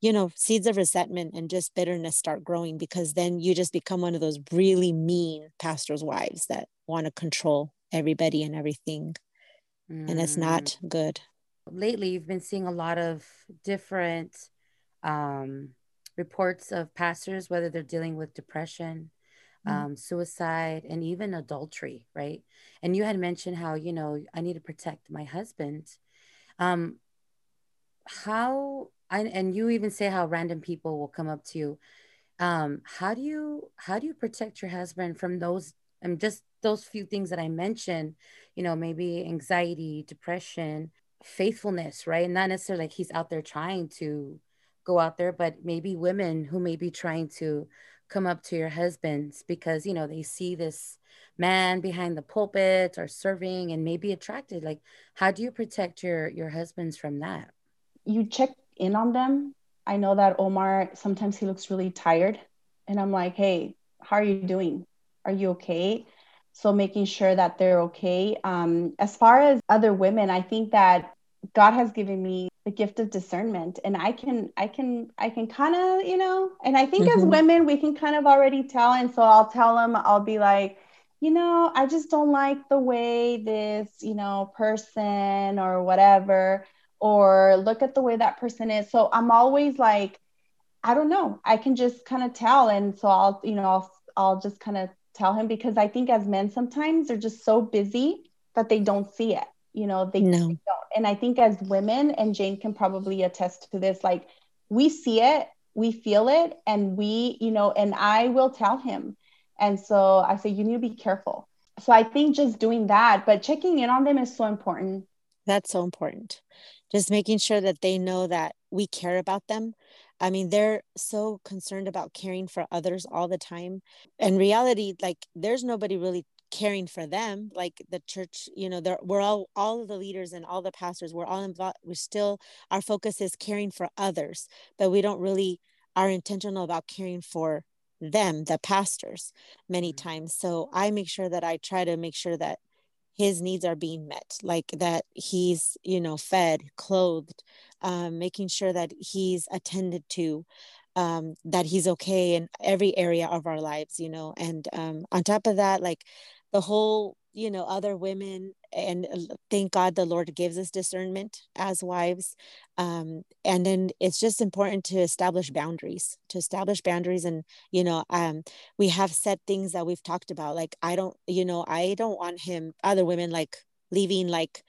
Speaker 3: you know, seeds of resentment and just bitterness start growing because then you just become one of those really mean pastors' wives that want to control everybody and everything. Mm. And it's not mm. good.
Speaker 2: Lately, you've been seeing a lot of different um, reports of pastors, whether they're dealing with depression, mm-hmm. um, suicide, and even adultery, right? And you had mentioned how, you know, I need to protect my husband. Um, how, I, and you even say how random people will come up to you. Um, how do you, how do you protect your husband from those, and just those few things that I mentioned, you know, maybe anxiety, depression, faithfulness, right? And not necessarily like he's out there trying to go out there, but maybe women who may be trying to come up to your husbands because you know they see this man behind the pulpit or serving and may be attracted. Like, how do you protect your your husbands from that?
Speaker 4: You check in on them. I know that Omar sometimes he looks really tired, and I'm like, hey, how are you doing? Are you okay? So making sure that they're okay. Um, as far as other women, I think that God has given me the gift of discernment and I can I can I can kind of, you know, and I think mm-hmm. as women we can kind of already tell and so I'll tell them I'll be like, you know, I just don't like the way this, you know, person or whatever or look at the way that person is. So I'm always like I don't know. I can just kind of tell and so I'll, you know, I'll I'll just kind of tell him because I think as men sometimes they're just so busy that they don't see it you know they, no. they don't. And i think as women and jane can probably attest to this like we see it we feel it and we you know and i will tell him. And so i say you need to be careful. So i think just doing that but checking in on them is so important.
Speaker 3: That's so important. Just making sure that they know that we care about them. I mean, they're so concerned about caring for others all the time. In reality, like there's nobody really caring for them like the church you know there we're all all of the leaders and all the pastors we're all involved we're still our focus is caring for others but we don't really are intentional about caring for them the pastors many mm-hmm. times so i make sure that i try to make sure that his needs are being met like that he's you know fed clothed um, making sure that he's attended to um, that he's okay in every area of our lives you know and um, on top of that like the whole you know other women and uh, thank god the lord gives us discernment as wives um, and then it's just important to establish boundaries to establish boundaries and you know um, we have said things that we've talked about like i don't you know i don't want him other women like leaving like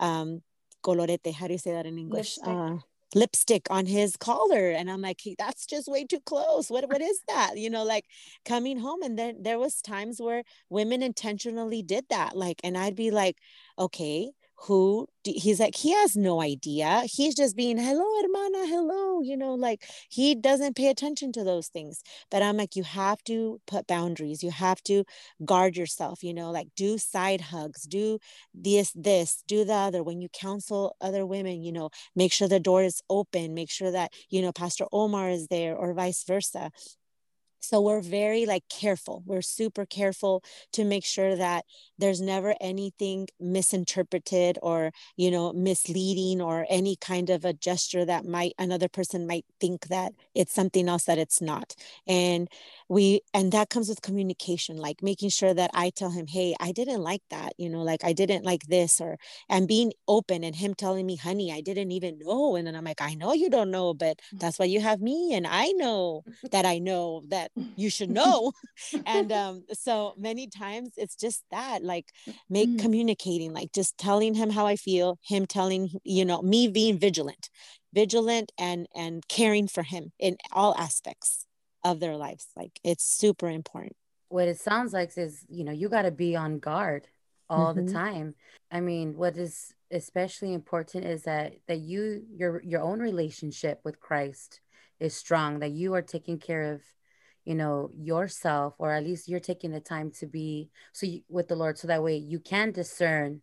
Speaker 3: um colorete how do you say that in english? Uh, lipstick on his collar and i'm like that's just way too close. What what is that? You know like coming home and then there was times where women intentionally did that like and i'd be like okay who he's like he has no idea. He's just being hello hermana hello you know like he doesn't pay attention to those things. But i'm like you have to put boundaries. You have to guard yourself you know like do side hugs do this this do the other. When you counsel other women you know make sure the door is open. Make sure that you know pastor omar is there or vice versa so we're very like careful we're super careful to make sure that there's never anything misinterpreted or you know misleading or any kind of a gesture that might another person might think that it's something else that it's not and we and that comes with communication like making sure that i tell him hey i didn't like that you know like i didn't like this or and being open and him telling me honey i didn't even know and then i'm like i know you don't know but mm. that's why you have me and i know that i know that you should know and um so many times it's just that like make mm-hmm. communicating like just telling him how i feel him telling you know me being vigilant vigilant and and caring for him in all aspects of their lives. Like it's super important.
Speaker 2: What it sounds like is, you know, you got to be on guard all mm-hmm. the time. I mean, what is especially important is that that you your your own relationship with Christ is strong, that you are taking care of you know yourself or at least you're taking the time to be so you, with the lord so that way you can discern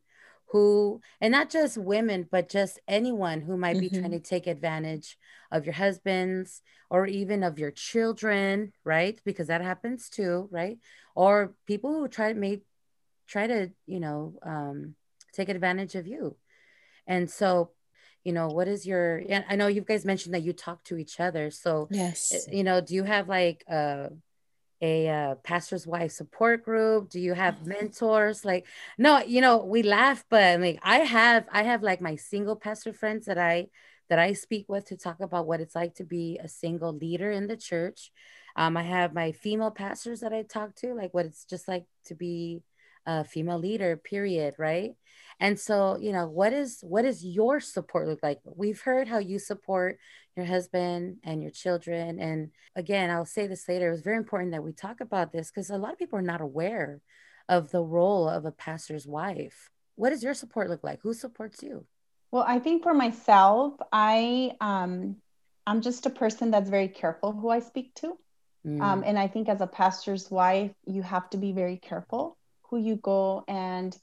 Speaker 2: who and not just women but just anyone who might mm-hmm. be trying mm-hmm. to take advantage of your husbands or even of your children right because that happens too right or people who try to make try to you know um, take advantage of you and so you know what is your i know you guys mentioned that you talk to each other so
Speaker 3: yes
Speaker 2: eh, you know do you have like uh a uh, pastor's wife support group? Do you have mentors? Like, no, you know, we laugh, but like I have, I have like my single pastor friends that I that I speak with to talk about what it's like to be a single leader in the church. Um, I have my female pastors that I talk to, like what it's just like to be a female leader, period, right? And so, you know, what is what is your support look like? We've heard how you support your husband and your children. And again, I'll say this later. It was very important that we talk about this because a lot of people are not aware of the role of a pastor's wife. What does your support look like? Who supports you?
Speaker 4: Well, I think for myself, I um I'm just a person that's very careful who I speak to. Mm. Um, and I think as a pastor's wife, you have to be very careful who you go and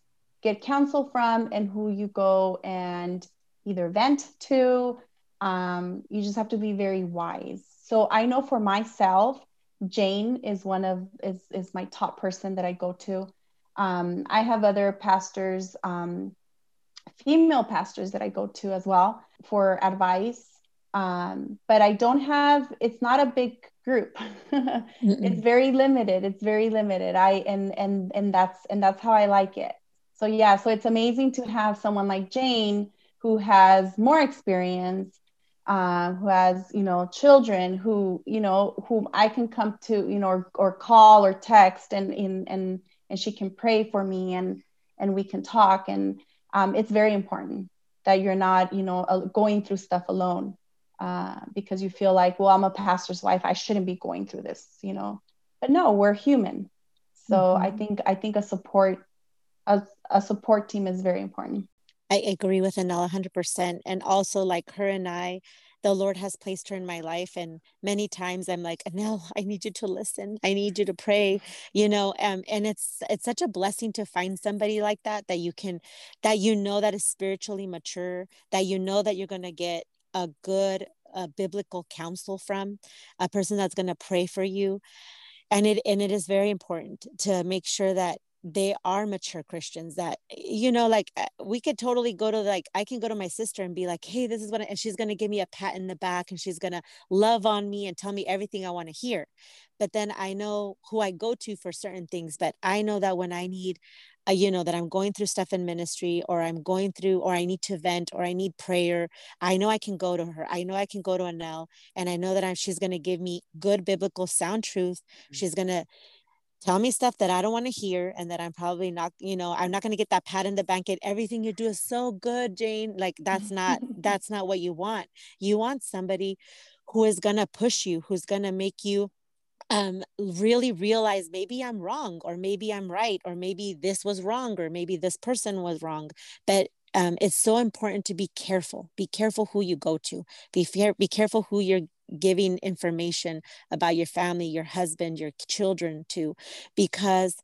Speaker 4: get counsel from and who you go and either vent to. Um, you just have to be very wise. So I know for myself, Jane is one of is is my top person that I go to. Um, I have other pastors, um, female pastors that I go to as well for advice. Um, but I don't have. It's not a big group. it's very limited. It's very limited. I and and and that's and that's how I like it so yeah so it's amazing to have someone like jane who has more experience uh, who has you know children who you know whom i can come to you know or, or call or text and, and and and she can pray for me and and we can talk and um, it's very important that you're not you know going through stuff alone uh, because you feel like well i'm a pastor's wife i shouldn't be going through this you know but no we're human so mm-hmm. i think i think a support a, a support team is very important.
Speaker 3: I agree with Anel 100%. And also, like her and I, the Lord has placed her in my life. And many times I'm like, Anel, I need you to listen. I need you to pray, you know, um, and it's, it's such a blessing to find somebody like that, that you can, that you know that is spiritually mature, that you know that you're going to get a good biblical counsel from a person that's going to pray for you. And it, and it is very important to make sure that they are mature Christians that, you know, like uh, we could totally go to like, I can go to my sister and be like, hey, this is what, I, and she's going to give me a pat in the back and she's going to love on me and tell me everything I want to hear. But then I know who I go to for certain things. But I know that when I need, uh, you know, that I'm going through stuff in ministry or I'm going through, or I need to vent or I need prayer, I know I can go to her. I know I can go to Anel and I know that I'm, she's going to give me good biblical sound truth. Mm-hmm. She's going to, tell me stuff that I don't want to hear and that I'm probably not, you know, I'm not going to get that pat in the back. Everything you do is so good, Jane. Like that's not, that's not what you want. You want somebody who is going to push you, who's going to make you um, really realize maybe I'm wrong, or maybe I'm right, or maybe this was wrong, or maybe this person was wrong. But um, it's so important to be careful. Be careful who you go to. Be fair, be careful who you're giving information about your family, your husband, your children to, because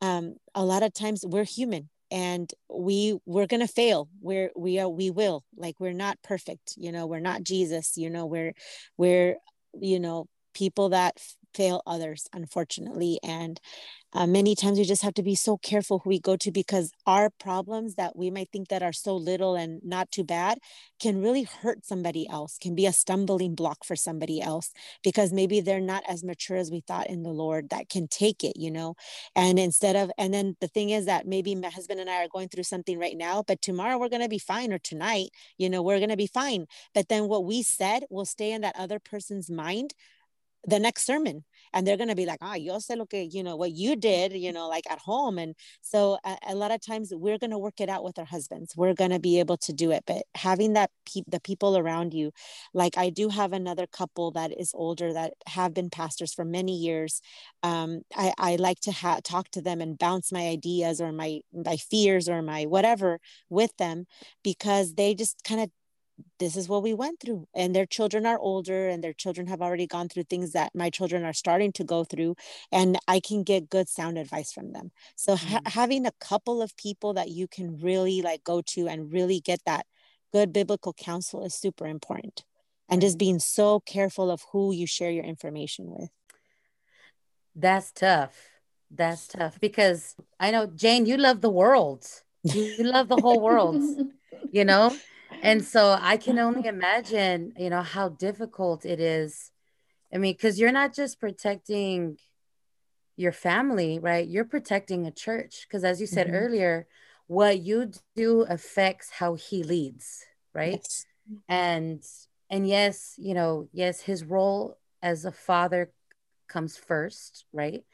Speaker 3: um, a lot of times we're human and we we're gonna fail we're we are we will like we're not perfect you know we're not jesus you know we're we're you know people that fail others unfortunately. And uh, many times we just have to be so careful who we go to because our problems that we might think that are so little and not too bad can really hurt somebody else can be a stumbling block for somebody else because maybe they're not as mature as we thought in the lord that can take it you know? And instead of and then the thing is that maybe my husband and i are going through something right now but tomorrow we're going to be fine or tonight you know we're going to be fine. But then what we said will stay in that other person's mind the next sermon and they're going to be like ah yo sé lo que you know what you did you know like at home and so a, a lot of times we're going to work it out with our husbands. We're going to be able to do it but having that pe- the people around you like i do have another couple that is older that have been pastors for many years. Um, I, I like to ha- talk to them and bounce my ideas or my my fears or my whatever with them because they just kind of this is what we went through. And their children are older and their children have already gone through things that my children are starting to go through. And i can get good sound advice from them. So mm-hmm. ha- having a couple of people that you can really like go to and really get that good biblical counsel is super important. And just being so careful of who you share your information with.
Speaker 2: That's tough. That's tough because i know jane you love the world. You love the whole world you know and so I can only imagine, you know, how difficult it is. I mean, because you're not just protecting your family, right? You're protecting a church. Because as you said mm-hmm. earlier, what you do affects how he leads, right? Yes. And and yes, you know, yes, his role as a father comes first, right?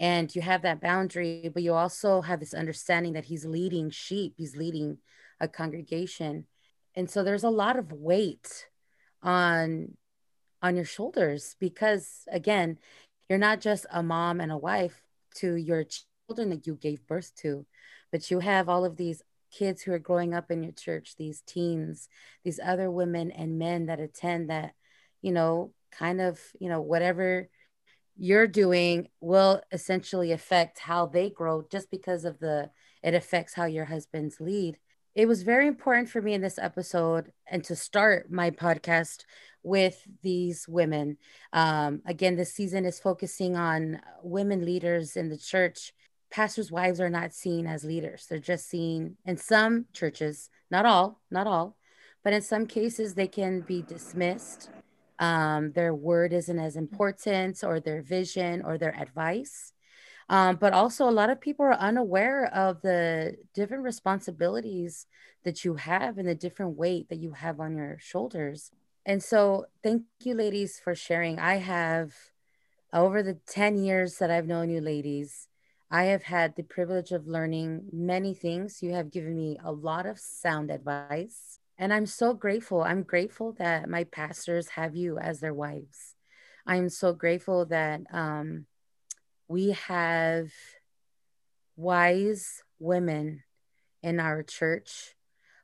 Speaker 2: And you have that boundary, but you also have this understanding that he's leading sheep, he's leading a congregation and so there's a lot of weight on on your shoulders because again you're not just a mom and a wife to your children that you gave birth to but you have all of these kids who are growing up in your church these teens these other women and men that attend that you know kind of you know whatever you're doing will essentially affect how they grow just because of the it affects how your husbands lead it was very important for me in this episode and to start my podcast with these women. Um, again, this season is focusing on women leaders in the church. Pastors' wives are not seen as leaders. They're just seen in some churches, not all, not all, but in some cases, they can be dismissed. Um, their word isn't as important, or their vision, or their advice. Um, but also, a lot of people are unaware of the different responsibilities that you have and the different weight that you have on your shoulders. And so, thank you, ladies, for sharing. I have, over the 10 years that I've known you, ladies, I have had the privilege of learning many things. You have given me a lot of sound advice. And I'm so grateful. I'm grateful that my pastors have you as their wives. I'm so grateful that um, we have wise women in our church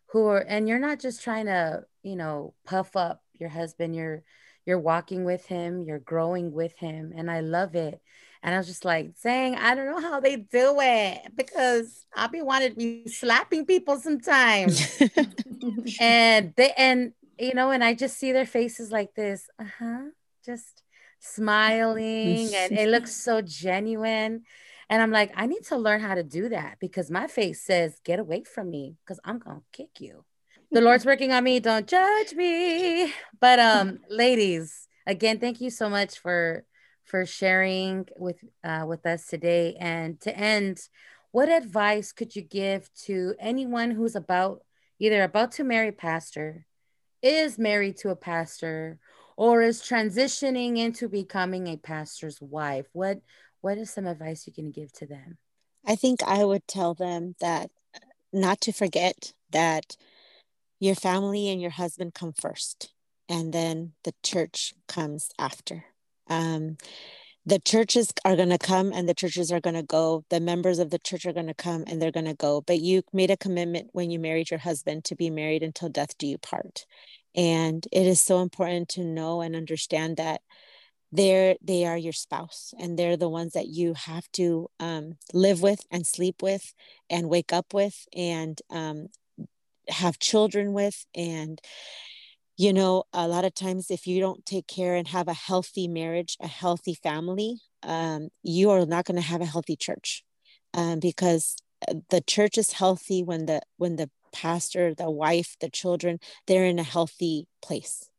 Speaker 2: who are and you're not just trying to you know puff up your husband. You're you're walking with him. You're growing with him. And i love it. And i was just like saying i don't know how they do it because i'll be wanting to be slapping people sometimes. And they and you know and i just see their faces like this. Uh-huh. Just smiling and it looks so genuine And I'm like, I need to learn how to do that because my face says, get away from me because I'm going to kick you. The Lord's working on me. Don't judge me. But um, ladies, again, thank you so much for for sharing with uh, with us today. And to end, what advice could you give to anyone who's about either about to marry a pastor, is married to a pastor, or is transitioning into becoming a pastor's wife? What what is some advice you can give to them?
Speaker 3: I think I would tell them that not to forget that your family and your husband come first, and then the church comes after. Um, the churches are going to come and the churches are going to go. The members of the church are going to come and they're going to go. But you made a commitment when you married your husband to be married until death do you part. And it is so important to know and understand that they're they are your spouse and they're the ones that you have to um, live with and sleep with and wake up with and um, have children with and you know a lot of times if you don't take care and have a healthy marriage a healthy family um, you are not going to have a healthy church um, because uh, the church is healthy when the when the pastor the wife the children they're in a healthy place.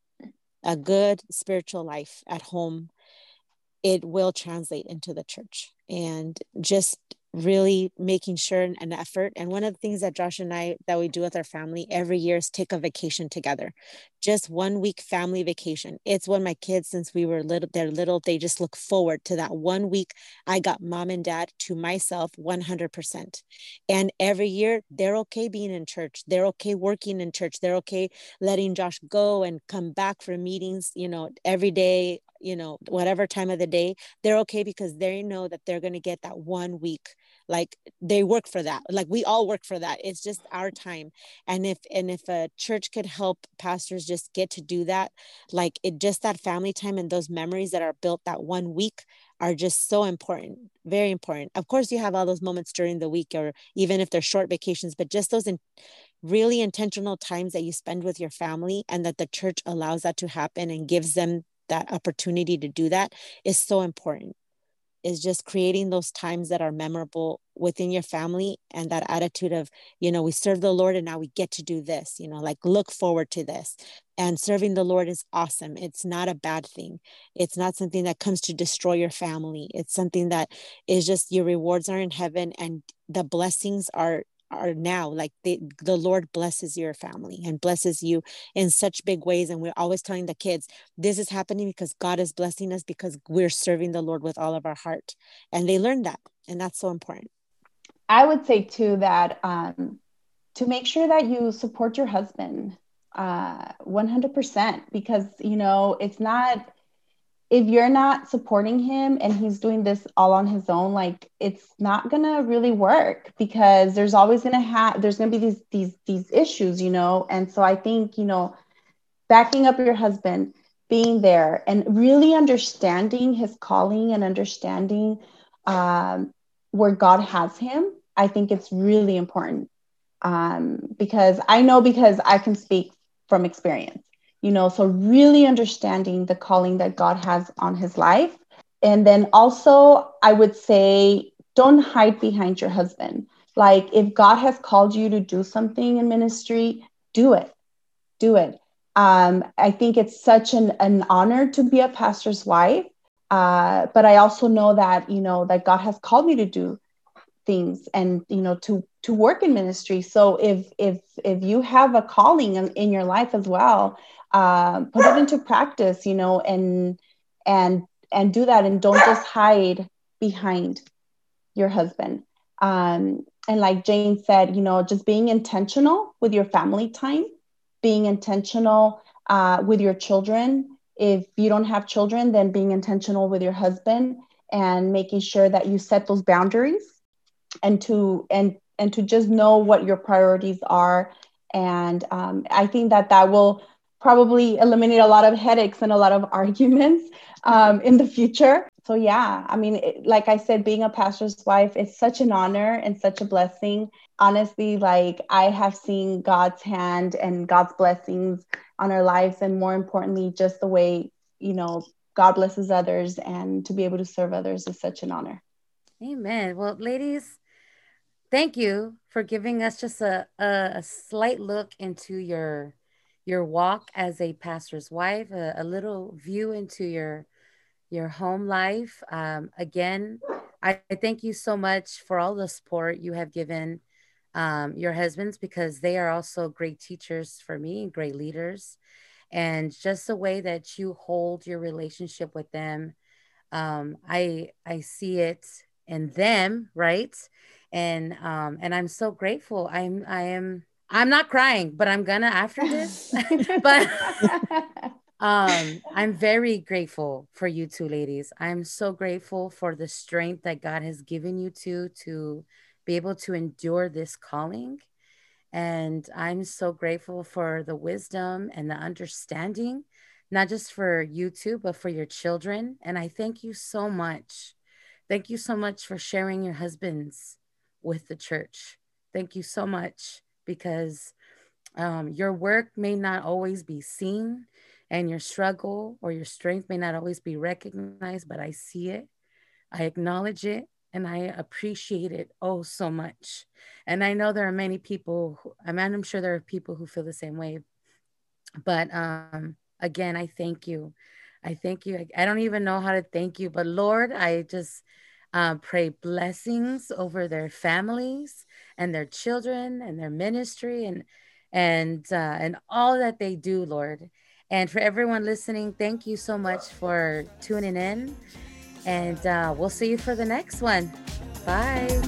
Speaker 3: A good spiritual life at home it will translate into the church. And just really making sure an effort and one of the things that josh and i that we do with our family every year is take a vacation together. Just one week family vacation. It's when my kids since we were little they're little they just look forward to that one week i got mom and dad to myself 100% and every year they're okay being in church. They're okay working in church. They're okay letting josh go and come back for meetings you know every day you know whatever time of the day. They're okay because they know that they're going to get that one week like they work for that. Like we all work for that. It's just our time. And if and if a church could help pastors just get to do that like it just that family time and those memories that are built that one week are just so important very important. Of course you have all those moments during the week or even if they're short vacations but just those in really intentional times that you spend with your family and that the church allows that to happen and gives them that opportunity to do that is so important is just creating those times that are memorable within your family and that attitude of you know we serve the lord and now we get to do this you know like look forward to this. And serving the lord is awesome. It's not a bad thing. It's not something that comes to destroy your family. It's something that is just your rewards are in heaven and the blessings are are now like the the lord blesses your family and blesses you in such big ways and we're always telling the kids this is happening because god is blessing us because we're serving the lord with all of our heart and they learn that and that's so important.
Speaker 4: I would say too that um, to make sure that you support your husband uh, 100% because you know it's not if you're not supporting him and he's doing this all on his own like it's not gonna really work because there's always gonna have there's gonna be these these these issues you know? And so i think you know backing up your husband being there and really understanding his calling and understanding um, where god has him i think it's really important. Um, because i know because i can speak from experience you know so really understanding the calling that god has on his life. And then also i would say don't hide behind your husband. Like if god has called you to do something in ministry do it do it. Um, i think it's such an, an honor to be a pastor's wife. Uh, but i also know that you know that god has called me to do things and you know to to work in ministry. So if if if you have a calling in, in your life as well uh, put it into practice you know and and and do that and don't just hide behind your husband. Um, and like jane said you know just being intentional with your family time being intentional uh, with your children. If you don't have children then being intentional with your husband and making sure that you set those boundaries and to and and to just know what your priorities are. And um, i think that that will probably eliminate a lot of headaches and a lot of arguments um, in the future. So, yeah, I mean, it, like I said, being a pastor's wife is such an honor and such a blessing. Honestly, like I have seen God's hand and God's blessings on our lives, and more importantly, just the way, you know, God blesses others and to be able to serve others is such an honor.
Speaker 2: Amen. Well, ladies, thank you for giving us just a, a, a slight look into your your walk as a pastor's wife, a, a little view into your your home life. Um, again, I, I thank you so much for all the support you have given um, your husbands because they are also great teachers for me, great leaders, and just the way that you hold your relationship with them. Um, I I see it in them, right? And um, and I'm so grateful. I'm I am I'm not crying, but I'm gonna after this. but um i'm very grateful for you two ladies. I'm so grateful for the strength that god has given you two to be able to endure this calling. And i'm so grateful for the wisdom and the understanding not just for you two but for your children. And i thank you so much. Thank you so much for sharing your husbands with the church. Thank you so much because um, your work may not always be seen and your struggle or your strength may not always be recognized, but I see it, I acknowledge it, and I appreciate it oh so much. And I know there are many people, who, I mean, I'm sure there are people who feel the same way. But um, again, I thank you. I thank you. I, I don't even know how to thank you, but Lord, I just uh, pray blessings over their families and their children and their ministry and and uh, and all that they do, Lord. And for everyone listening, thank you so much for tuning in. And uh, we'll see you for the next one. Bye.